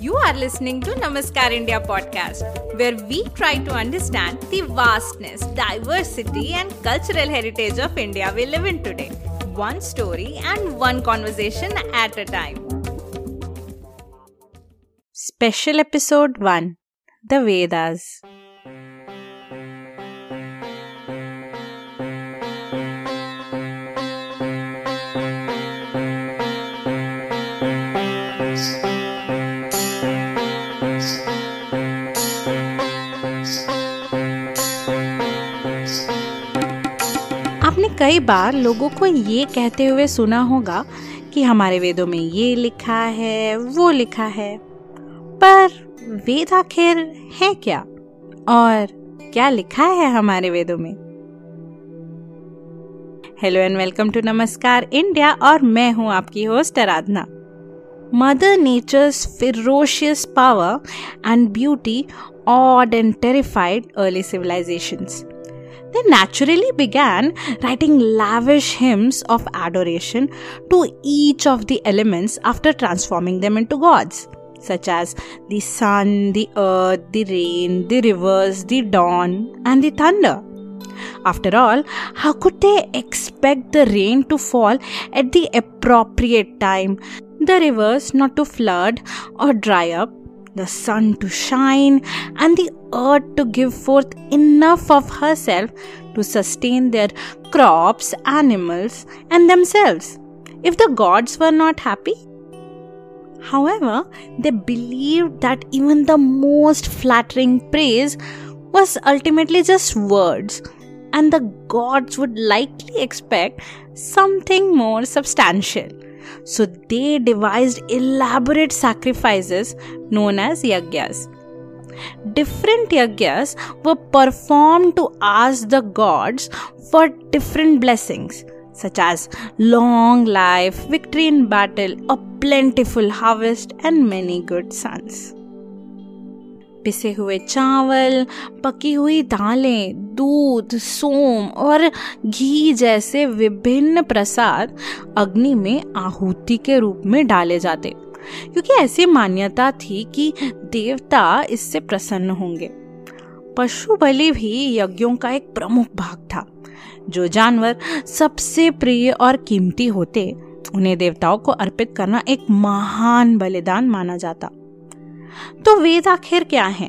You are listening to Namaskar India podcast, where we try to understand the vastness, diversity, and cultural heritage of India we live in today. One story and one conversation at a time. Special Episode 1 The Vedas. कई बार लोगों को ये कहते हुए सुना होगा कि हमारे वेदों में ये लिखा है, वो लिखा है। पर वेद आखिर है क्या? और क्या लिखा है हमारे वेदों में? Hello and welcome to Namaskar India और मैं हूँ आपकी host Aradhana mother nature's ferocious power and beauty awed and terrified early civilizations. They naturally began writing lavish hymns of adoration to each of the elements after transforming them into gods, such as the sun, the earth, the rain, the rivers, the dawn, and the thunder. After all, how could they expect the rain to fall at the appropriate time, the rivers not to flood or dry up, the sun to shine, and the earth to give forth enough of herself to sustain their crops, animals, and themselves, if the gods were not happy? However, they believed that even the most flattering praise was ultimately just words, and the gods would likely expect something more substantial. So they devised elaborate sacrifices known as yajnas. Different yajnas were performed to ask the gods for different blessings, such as long life, victory in battle, a plentiful harvest, and many good sons. पिसे हुए चावल पकी हुई दालें दूध सोम और घी जैसे विभिन्न प्रसाद अग्नि में आहुति के रूप में डाले जाते क्योंकि ऐसी मान्यता थी कि देवता इससे प्रसन्न होंगे। पशु बलि भी यज्ञों का एक प्रमुख भाग था। जो जानवर सबसे प्रिय और कीमती होते, उन्हें देवताओं को अर्पित करना एक महान बलिदान माना जाता। तो वेद आखिर क्या है?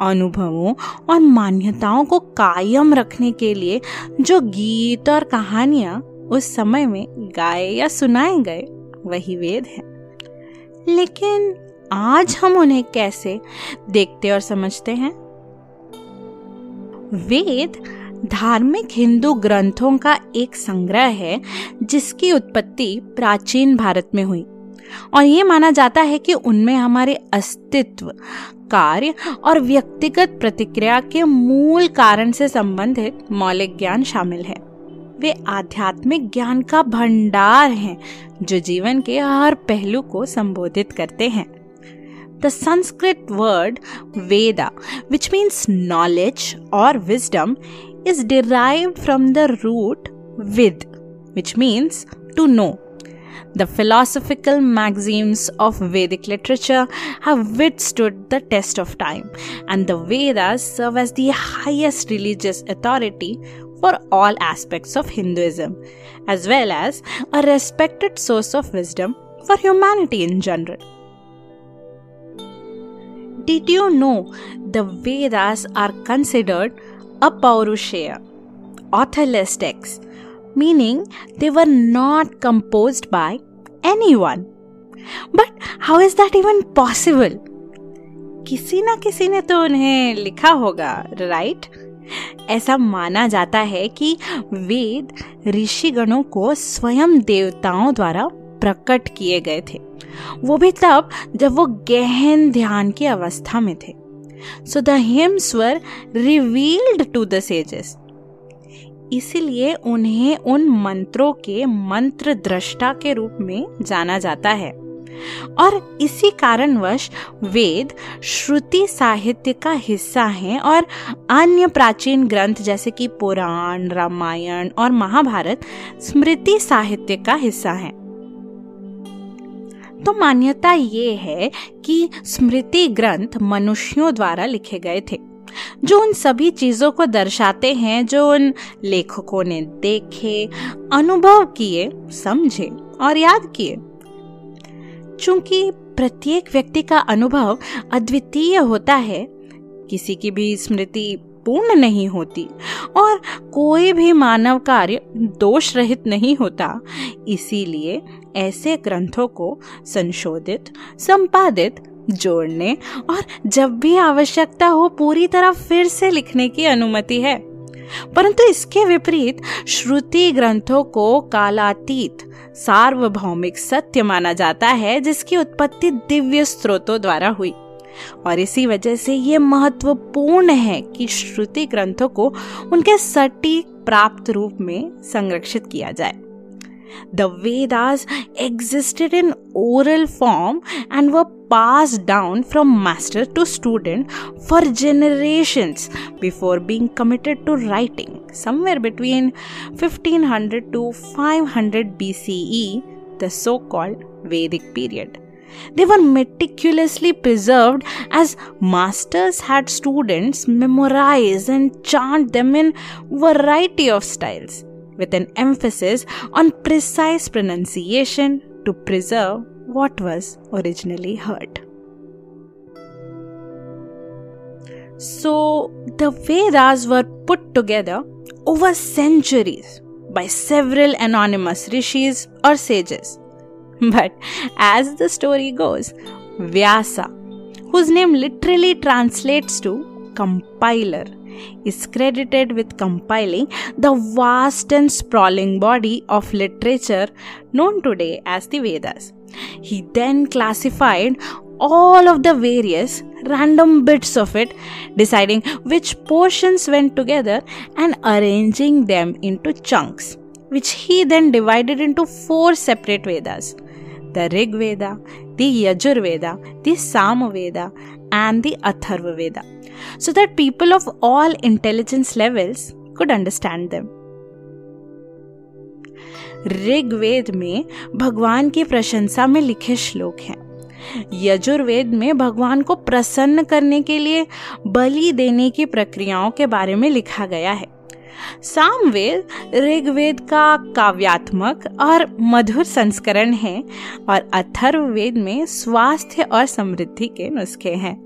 अनुभवों और मान्यताओं को कायम रखने के लिए जो गीत और कहानियाँ उस समय में गाए या सुनाए गए, वही वेद है। लेकिन आज हम उन्हें कैसे देखते और समझते हैं? वेद धार्मिक हिंदू ग्रंथों का एक संग्रह है, जिसकी उत्पत्ति प्राचीन भारत में हुई। और ये माना जाता है कि उनमें हमारे अस्तित्व, कार्य और व्यक्तिगत प्रतिक्रिया के मूल कारण से संबंधित मौलिक ज्ञान शामिल है। वे आध्यात्मिक ज्ञान का भंडार हैं, जो जीवन के हर पहलू को संबोधित करते हैं। The Sanskrit word Veda which means knowledge और wisdom is derive from the root vid which means to know The philosophical maxims of Vedic literature have withstood the test of time, and the Vedas serve as the highest religious authority for all aspects of Hinduism, as well as a respected source of wisdom for humanity in general. Did you know the Vedas are considered a Paurushaya, authorless text? Meaning, they were not composed by anyone. But how is that even possible? किसी ना किसी ने तो उन्हें लिखा होगा right ऐसा माना जाता है कि वेद ऋषिगणों को स्वयं देवताओं द्वारा प्रकट किए गए थे वो भी तब जब वो गहन ध्यान की अवस्था में थे so the hymns were revealed to the sages इसीलिए उन्हें उन मंत्रों के मंत्र दृष्टा के रूप में जाना जाता है। और इसी कारणवश वेद श्रुति साहित्य का हिस्सा हैं और अन्य प्राचीन ग्रंथ जैसे कि पुराण, रामायण और महाभारत स्मृति साहित्य का हिस्सा हैं। तो मान्यता ये है कि स्मृति ग्रंथ मनुष्यों द्वारा लिखे गए थे। जो उन सभी चीज़ों को दर्शाते हैं, जो उन लेखकों ने देखे, अनुभव किए, समझे और याद किए। चूँकि प्रत्येक व्यक्ति का अनुभव अद्वितीय होता है, किसी की भी स्मृति पूर्ण नहीं होती और कोई भी मानव कार्य दोष रहित नहीं होता, इसीलिए ऐसे ग्रंथों को संशोधित, संपादित जोड़ने। और जब भी आवश्यकता हो, पूरी तरह फिर से लिखने की अनुमति है। परंतु इसके विपरीत, श्रुति ग्रंथों को कालातीत, सार्वभौमिक सत्य माना जाता है, जिसकी उत्पत्ति दिव्य स्रोतों द्वारा हुई। और इसी वजह से ये महत्वपूर्ण है कि श्रुति ग्रंथों को उनके सटीक प्राप्त रूप में संरक्षित किया जाए। The Vedas existed in oral form and were passed down from master to student for generations before being committed to writing. Somewhere between 1500 to 500 BCE, the so called Vedic period. They were meticulously preserved as masters had students memorize and chant them in variety of styles with an emphasis on precise pronunciation to preserve what was originally heard. So, the Vedas were put together over centuries by several anonymous rishis or sages. But as the story goes, Vyasa, whose name literally translates to compiler, is credited with compiling the vast and sprawling body of literature known today as the Vedas. He then classified all of the various random bits of it, deciding which portions went together and arranging them into chunks, which he then divided into four separate Vedas the Rig Veda, the Yajur Veda, the Sama Veda, and the Atharva Veda so that people of all intelligence levels could understand them. Rigveda में भगवान की प्रशंसा में लिखे श्लोक हैं यजुर्वेद में भगवान को प्रसन्न करने के लिए बलि देने की प्रक्रियाओं के बारे में लिखा गया है सामवेद ऋग्वेद का काव्यात्मक और मधुर संस्करण है और अथर्ववेद में स्वास्थ्य और समृद्धि के नुस्खे हैं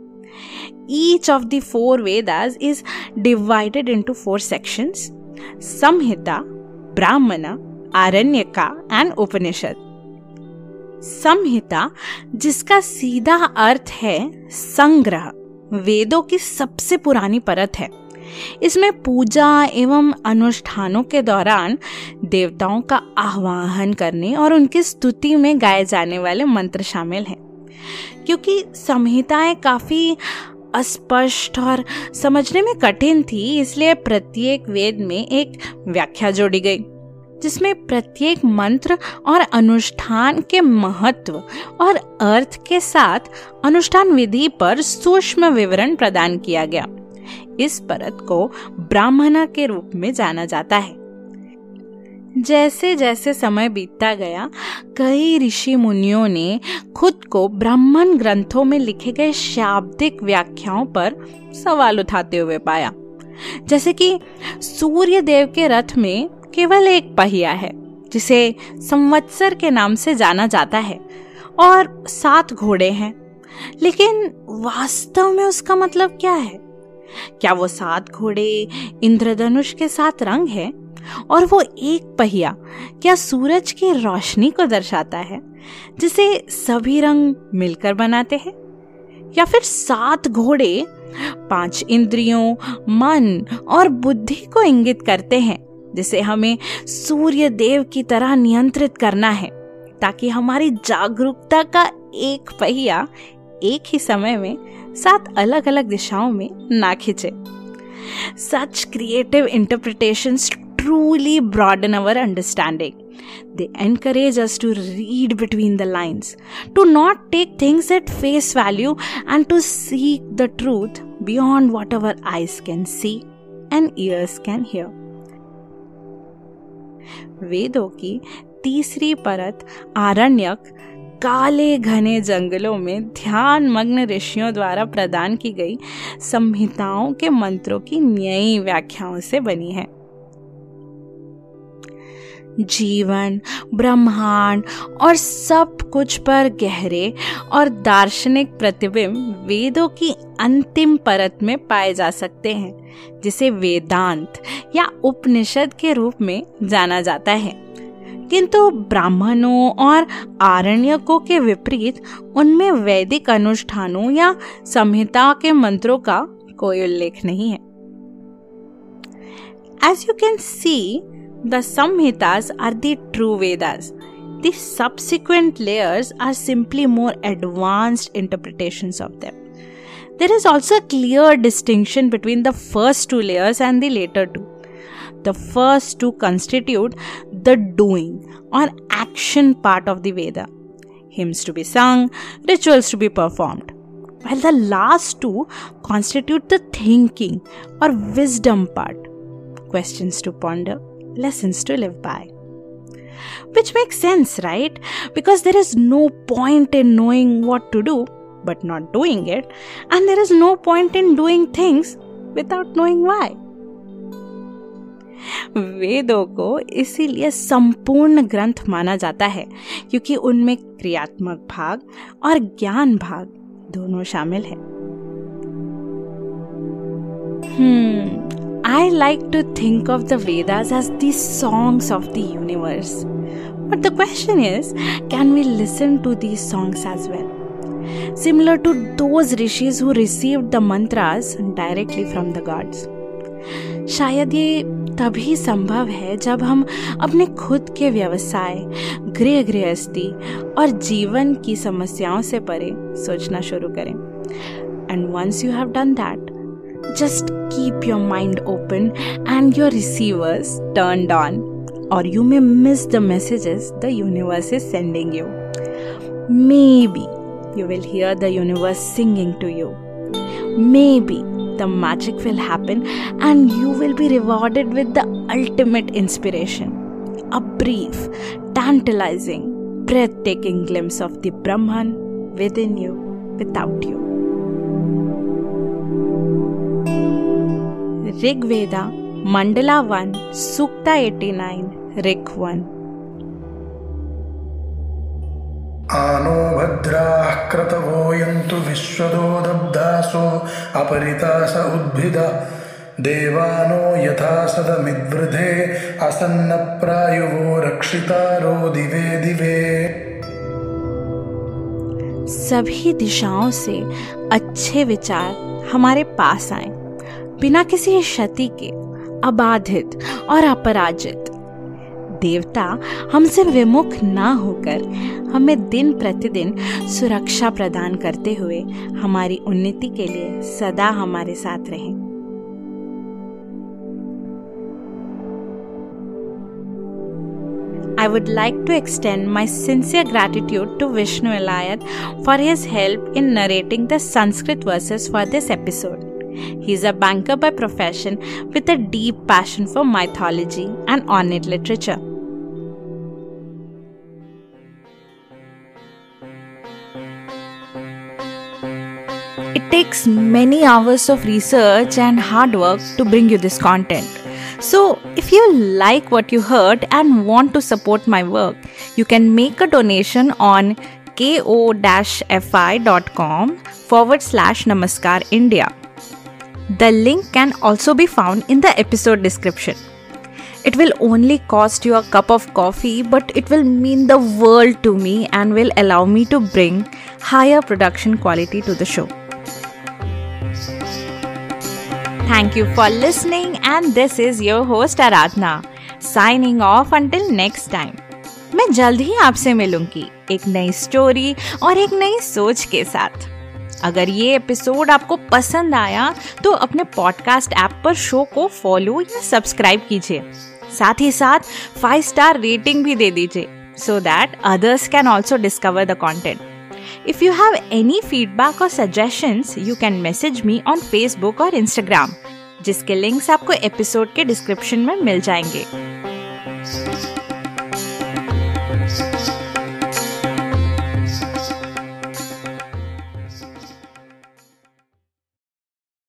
Each of the four Vedas is divided into four sections Samhita, Brahmana, Aranyaka and Upanishad. संहिता जिसका सीधा अर्थ है संग्रह वेदों की सबसे पुरानी परत है इसमें पूजा एवं अनुष्ठानों के दौरान देवताओं का आह्वान करने और उनकी स्तुति में गाए जाने वाले मंत्र शामिल हैं। क्योंकि संहिताएँ काफ़ी अस्पष्ट और समझने में कठिन थी, इसलिए प्रत्येक वेद में एक व्याख्या जोड़ी गई, जिसमें प्रत्येक मंत्र और अनुष्ठान के महत्व और अर्थ के साथ अनुष्ठान विधि पर सूक्ष्म विवरण प्रदान किया गया। इस परत को ब्राह्मणा के रूप में जाना जाता है। जैसे जैसे समय बीतता गया, कई ऋषि मुनियों ने खुद को ब्राह्मण ग्रंथों में लिखे गए शाब्दिक व्याख्याओं पर सवाल उठाते हुए पाया। जैसे कि सूर्य देव के रथ में केवल एक पहिया है, जिसे संवत्सर के नाम से जाना जाता है, और सात घोड़े हैं। लेकिन वास्तव में उसका मतलब क्या है? क्या वो सात घोड़े इंद्रधनुष के साथ रंग है? और वो एक पहिया क्या सूरज की रोशनी को दर्शाता है, जिसे सभी रंग मिलकर बनाते हैं? या फिर सात घोड़े पाँच इंद्रियों, मन और बुद्धि को इंगित करते हैं, जिसे हमें सूर्य देव की तरह नियंत्रित करना है, ताकि हमारी जागरूकता का एक पहिया एक ही समय में सात अलग अलग दिशाओं में ना खींचे। Such creative interpretation truly broaden our understanding they encourage us to read between the lines to not take things at face value and to see the truth beyond what our eyes can see and ears can hear वेदों की तीसरी परत आरण्यक काले घने जंगलों में ध्यान मग्न ऋषियों द्वारा प्रदान की गई संहिताओं के मंत्रों की नई व्याख्याओं से बनी है। जीवन, ब्रह्मांड और सब कुछ पर गहरे और दार्शनिक प्रतिबिंब वेदों की अंतिम परत में पाए जा सकते हैं, जिसे वेदांत या उपनिषद के रूप में जाना जाता है। किंतु ब्राह्मणों और आरण्यकों के विपरीत उनमें वैदिक अनुष्ठानों या संहिता के मंत्रों का कोई उल्लेख नहीं है as you can see The Samhitas are the true Vedas. The subsequent layers are simply more advanced interpretations of them. There is also a clear distinction between the first two layers and the later two. The first two constitute the doing or action part of the Veda hymns to be sung, rituals to be performed. While the last two constitute the thinking or wisdom part, questions to ponder, lessons to live by. Which makes sense, right? Because there is no point in knowing what to do but not doing it, and there is no point in doing things without knowing why. वेदों को इसीलिए संपूर्ण ग्रंथ माना जाता है क्योंकि उनमें क्रियात्मक भाग और ज्ञान भाग दोनों शामिल है हम्म I like to think of the Vedas as the songs of the universe. But the question is can we listen to these songs as well? Similar to those rishis who received the mantras directly from the gods. शायद ये तभी संभव है जब हम अपने खुद के व्यवसाय, गृह गृहस्थी और जीवन की समस्याओं से परे सोचना शुरू करें। And once you have done that just keep your mind open and your receivers turn on or you may miss the messages the universe is sending you maybe you will hear the universe singing to you maybe the magic will happen and you will be rewarded with the ultimate inspiration a brief, tantalizing, breathtaking glimpse of the Brahman within you, without you. Rig Veda, Mandala 1, Sukta 89, Rig 1. आनो भद्राः क्रतवो यन्तु विश्वदो दब्धासो अपरितास उद्भिद। देवानो यथा सदमिद्वृधे असन्नप्रायुवो रक्षितारो दिवे दिवे। सभी दिशाओं से अच्छे विचार हमारे पास आए। बिना किसी क्षति के, अबाधित और अपराजित। देवता हमसे विमुख ना होकर हमें दिन प्रतिदिन सुरक्षा प्रदान करते हुए हमारी उन्नति के लिए सदा हमारे साथ रहें I would like to extend my sincere gratitude to Vishnu Elayat for his help in narrating the Sanskrit verses for this episode. He is a banker by profession with a deep passion for mythology and ornate literature. It takes many hours of research and hard work to bring you this content. So, if you like what you heard and want to support my work, you can make a donation on ko-fi.com forward slash namaskar India. The link can also be found in the episode description. It will only cost you a cup of coffee, but it will mean the world to me and will allow me to bring higher production quality to the show. Thank you for listening, and this is your host Aradhna, signing off until next time. मैं जल्द ही आपसे मिलूंगी एक नई story और एक नई सोच के साथ अगर ये एपिसोड आपको पसंद आया तो अपने पॉडकास्ट ऐप पर शो को फॉलो या सब्सक्राइब कीजिए। साथ ही साथ फाइव स्टार रेटिंग भी दे दीजिए so that others can also discover the content If you have any feedback or suggestions, you can message me on Facebook और Instagram, जिसके लिंक्स आपको एपिसोड के डिस्क्रिप्शन में मिल जाएँगे।